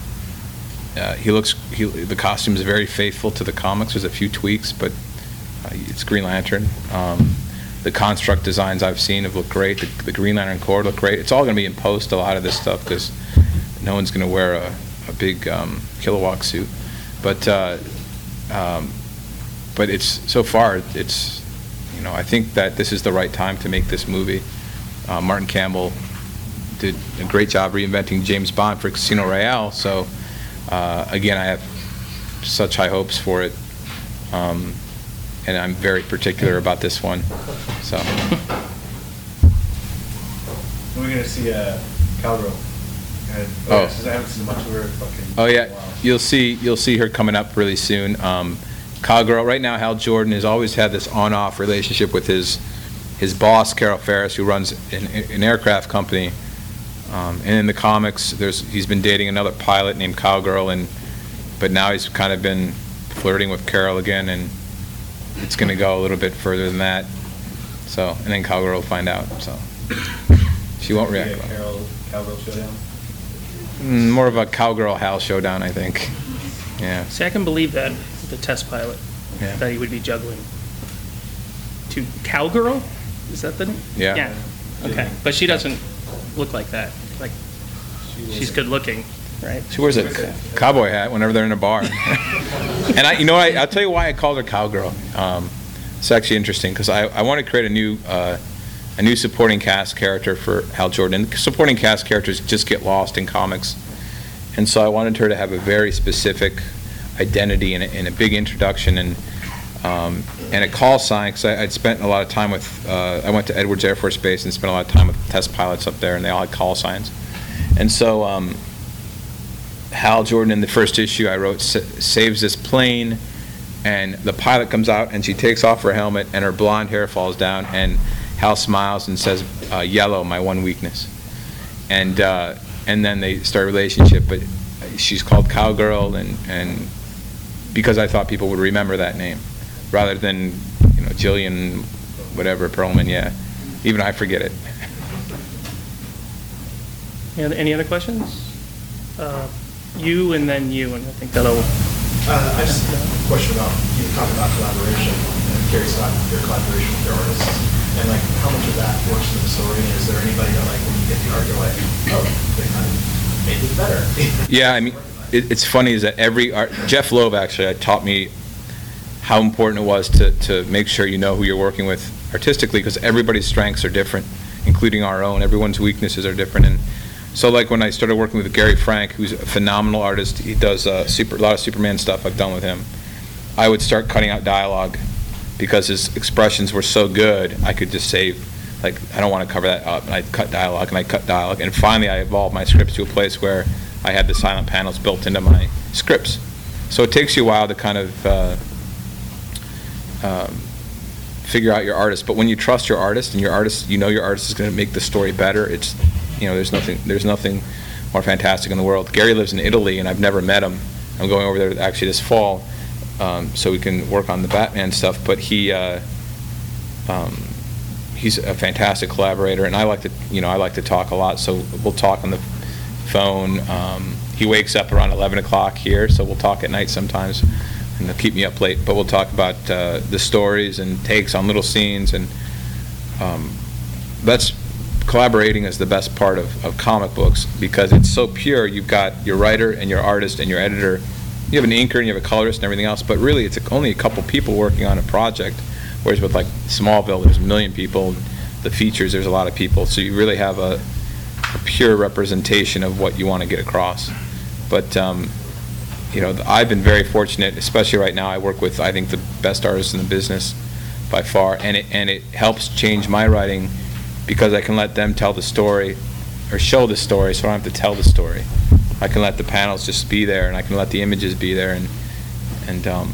uh, he looks, he, the costume is very faithful to the comics. There's a few tweaks, but uh, it's Green Lantern. Um, the construct designs I've seen have looked great. The, the Green Lantern Corps look great. It's all going to be in post, a lot of this stuff, because no one's going to wear a, a big um, Kilowog suit. But, uh, um, but it's, so far, it's, you know, I think that this is the right time to make this movie. Uh, Martin Campbell did a great job reinventing James Bond for Casino Royale, so, uh, again, I have such high hopes for it. Um, And I'm very particular about this one, so. We're gonna see a cowgirl. And- Oh. yeah, I haven't seen much of her fucking. Oh, yeah, Wow. you'll see, you'll see her coming up really soon. Um, Cowgirl, right now, Hal Jordan has always had this on-off relationship with his, his boss, Carol Ferris, who runs an, an aircraft company. Um, and in the comics, there's, he's been dating another pilot named Cowgirl, and, but now he's kind of been flirting with Carol again, and it's gonna go a little bit further than that. So, and then Cowgirl will find out, so. She won't react well. Carol, cowgirl showdown. Mm, More of a Cowgirl Hal showdown, I think. Yeah. See, I can believe that, with the test pilot, Yeah. that he would be juggling. To Cowgirl? Is that the name? Yeah. Yeah, okay. But she doesn't look like that. Like, she's good looking, right? She wears a cowboy hat whenever they're in a bar. and I, you know, I, I'll tell you why I called her cowgirl. Um, it's actually interesting because I, I want to create a new, uh, a new supporting cast character for Hal Jordan. And supporting cast characters just get lost in comics, and so I wanted her to have a very specific identity and a, and a big introduction and um, and a call sign because I'd spent a lot of time with. Uh, I went to Edwards Air Force Base and spent a lot of time with test pilots up there, and they all had call signs. And so um, Hal Jordan in the first issue I wrote sa- saves this plane, and the pilot comes out and she takes off her helmet and her blonde hair falls down, and Hal smiles and says, uh, "Yellow, my one weakness." And uh, and then they start a relationship, but she's called Cowgirl, and and because I thought people would remember that name, rather than you know Jillian, whatever Pearlman. Yeah, even I forget it. Any other- Any other questions? Uh, You and then you, and I think that'll, Uh, I just have a question about, you were talking about collaboration, and curious about your collaboration with your artists, and like, how much of that works in the story, and is there anybody that like, when you get the art, you're like, oh, they kind of made this better? Yeah, I mean, it, it's funny is that every art, Jeph Loeb actually taught me how important it was to, to make sure you know who you're working with artistically, because everybody's strengths are different. including our own. Everyone's weaknesses are different, and so like when I started working with Gary Frank, who's a phenomenal artist, he does uh, super, a lot of Superman stuff I've done with him. I would start cutting out dialogue because his expressions were so good. I could just save, like, I don't want to cover that up, and I'd cut dialogue and I'd cut dialogue, and finally I evolved my scripts to a place where I had the silent panels built into my scripts. So it takes you a while to kind of uh, um, figure out your artist. But when you trust your artist and your artist, you know your artist is going to make the story better. It's, you know, there's nothing, there's nothing more fantastic in the world. Gary lives in Italy, and I've never met him. I'm going over there actually this fall, um, so we can work on the Batman stuff. But he, uh, um, he's a fantastic collaborator, and I like to, you know, I like to talk a lot. So we'll talk on the phone. Um, he wakes up around 11 o'clock here, so we'll talk at night sometimes, and they'll keep me up late. But we'll talk about uh, the stories and takes on little scenes, and um, that's collaborating is the best part of, of comic books because it's so pure. You've got your writer and your artist and your editor. You have an inker and you have a colorist and everything else, but really it's only a couple people working on a project. Whereas with like Smallville, there's a million people. The features, there's a lot of people. So you really have a, a pure representation of what you want to get across. But um, you know, I've been very fortunate, especially right now. I work with I think the best artists in the business by far, and it and it helps change my writing because I can let them tell the story or show the story, so I don't have to tell the story. I can let the panels just be there, and I can let the images be there, and and um,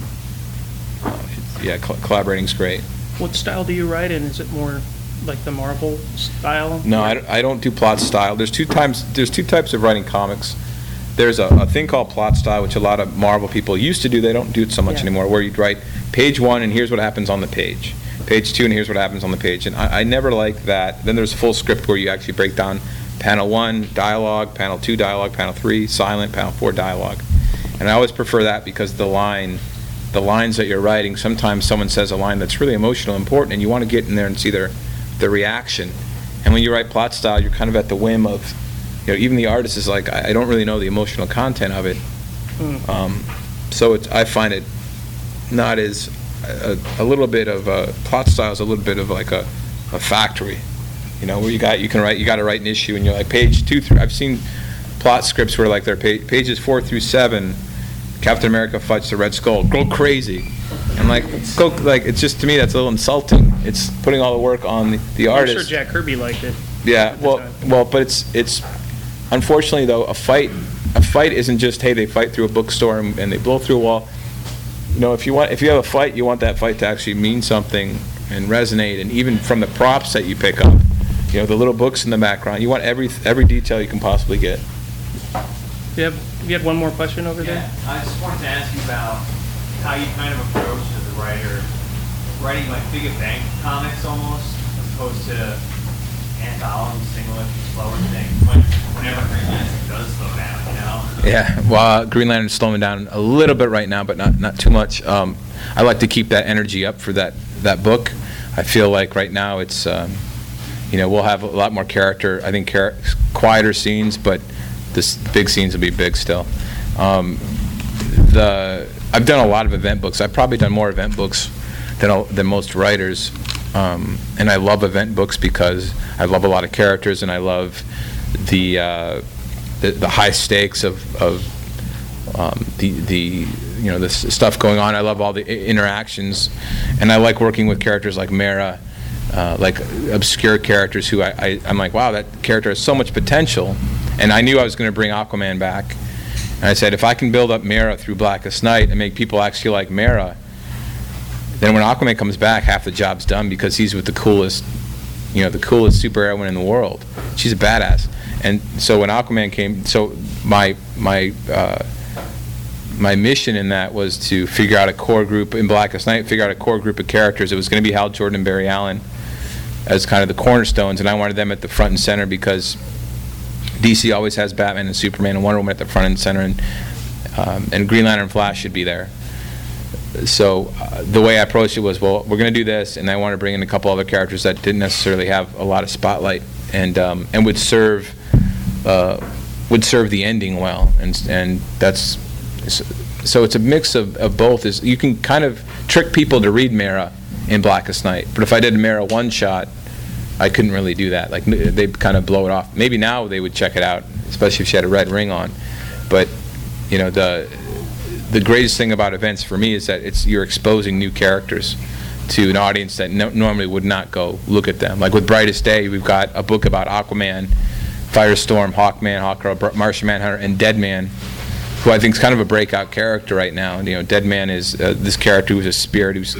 yeah, col- collaborating's great. What style do you write in? Is it more like the Marvel style? No, I, don't- I don't do plot style. There's two times, there's two types of writing comics. There's a, a thing called plot style, which a lot of Marvel people used to do. They don't do it so much Yeah. anymore, where you'd write page one, and here's what happens on the page. Page two, and here's what happens on the page. And I, I never liked that. Then there's a full script where you actually break down panel one, dialogue, panel two, dialogue, panel three, silent, panel four, dialogue. And I always prefer that because the line, the lines that you're writing, sometimes someone says a line that's really emotional, important, and you want to get in there and see their, their reaction. And when you write plot style, you're kind of at the whim of, you know, even the artist is like, I, I don't really know the emotional content of it. Hmm. Um, so it's, I find it not as, a, a little bit of, a plot style is a little bit of like a, a factory. You know, where you got, you can write, you got to write an issue and you're like, page two through, I've seen plot scripts where like they're pa- pages four through seven, Captain America fights the Red Skull, go crazy. And like, go, like, it's just, to me, that's a little insulting. It's putting all the work on the, the I'm artist. sure Jack Kirby liked it. Yeah, at the well, time. well, but it's, it's, unfortunately though, a fight, a fight isn't just, hey, they fight through a bookstore and and they blow through a wall. You know, if you want, if you have a fight, you want that fight to actually mean something and resonate, and even from the props that you pick up, you know, the little books in the background, you want every, every detail you can possibly get. You have, you had one more question over there? Yeah, I just wanted to ask you about how you kind of approach as a writer, writing like big event comics almost, as opposed to anthology, single issue, slower things, when, whenever Green Lantern does slow down, you know? Yeah, well, Green Lantern's slowing down a little bit right now, but not, not too much. Um, I like to keep that energy up for that, that book. I feel like right now it's, um, you know, we'll have a lot more character, I think char- quieter scenes, but this, big scenes will be big still. Um, the, I've done a lot of event books. I've probably done more event books than, a- than most writers. Um, and I love event books because I love a lot of characters and I love the, uh, the, the high stakes of, of um, the, the, you know, the s- stuff going on. I love all the i- interactions, and I like working with characters like Mera, uh, like obscure characters who I, I, I'm like, wow, that character has so much potential. And I knew I was going to bring Aquaman back. And I said, if I can build up Mera through Blackest Night and make people actually like Mera, then when Aquaman comes back, half the job's done because he's with the coolest, you know, the coolest superheroine in the world. She's a badass. And so when Aquaman came, so my my uh, my mission in that was to figure out a core group in Blackest Night, figure out a core group of characters. It was going to be Hal Jordan and Barry Allen as kind of the cornerstones, and I wanted them at the front and center because DC always has Batman and Superman and Wonder Woman at the front and center, and um, and Green Lantern and Flash should be there. So uh, the way I approached it was, well, we're going to do this, and I want to bring in a couple other characters that didn't necessarily have a lot of spotlight, and um, and would serve uh, would serve the ending well, and and that's so it's a mix of, of both. Is you can kind of trick people to read Mera in Blackest Night, but if I did Mera one shot, I couldn't really do that. Like they kind of blow it off. Maybe now they would check it out, especially if she had a red ring on. But you know the the greatest thing about events for me is that it's you're exposing new characters to an audience that no, normally would not go look at them. Like with Brightest Day, we've got a book about Aquaman, Firestorm, Hawkman, Hawkgirl, Br- Martian Manhunter, and Deadman, who I think is kind of a breakout character right now. And, you know, Deadman is uh, this character who's a spirit who's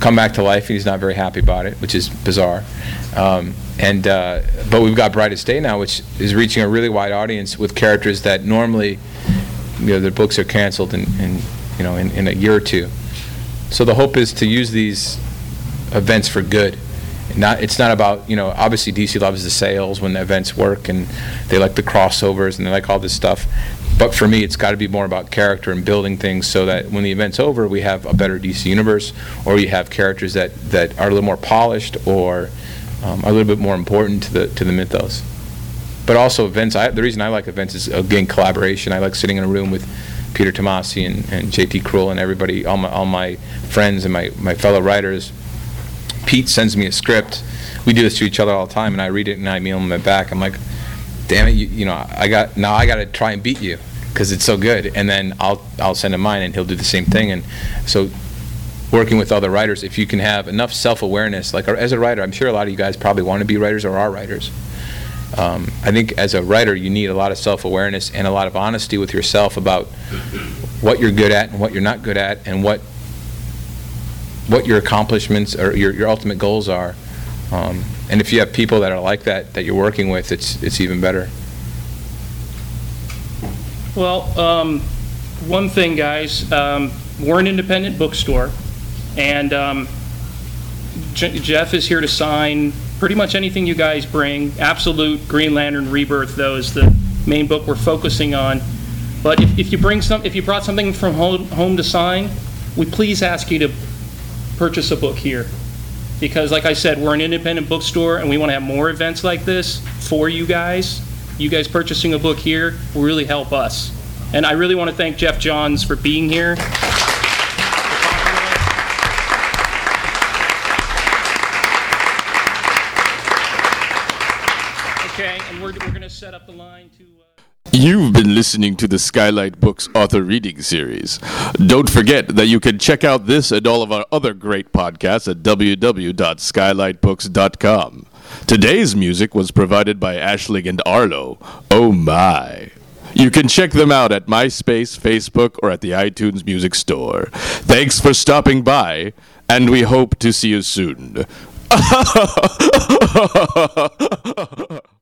come back to life, and he's not very happy about it, which is bizarre. Um, and uh, but we've got Brightest Day now, which is reaching a really wide audience with characters that normally, you know, their books are canceled in, in you know in, in a year or two. So the hope is to use these events for good. Not, it's not about, you know, obviously DC loves the sales when the events work and they like the crossovers and they like all this stuff. But for me, it's got to be more about character and building things so that when the event's over, we have a better DC universe or you have characters that, that are a little more polished or um, are a little bit more important to the, to the mythos. But also events, I, the reason I like events is, again, collaboration. I like sitting in a room with Peter Tomasi and, and JT Krul and everybody, all my, all my friends and my, my fellow writers. Pete sends me a script. We do this to each other all the time, and I read it and I mail him back. I'm like, damn it, you, you know, I got now I got to try and beat you because it's so good. And then I'll I'll send him mine, and he'll do the same thing. And so, working with other writers, if you can have enough self-awareness, like as a writer, I'm sure a lot of you guys probably want to be writers or are writers. Um, I think as a writer, you need a lot of self-awareness and a lot of honesty with yourself about what you're good at and what you're not good at, and what what your accomplishments or your, your ultimate goals are. Um, and if you have people that are like that that you're working with, it's it's even better. Well, um, one thing, guys, um, we're an independent bookstore, and um, Je- Geoff is here to sign pretty much anything you guys bring. Absolute Green Lantern Rebirth, though, is the main book we're focusing on. But if, if you bring some, if you brought something from home, home to sign, we please ask you to purchase a book here. Because, like I said, we're an independent bookstore, and we want to have more events like this for you guys. You guys purchasing a book here will really help us. And I really want to thank Geoff Johns for being here. Set up the line to. Uh You've been listening to the Skylight Books author reading series. Don't forget that you can check out this and all of our other great podcasts at www.skylightbooks.com. Today's music was provided by Ashling and Arlo. Oh my. You can check them out at MySpace, Facebook, or at the iTunes Music Store. Thanks for stopping by, and we hope to see you soon.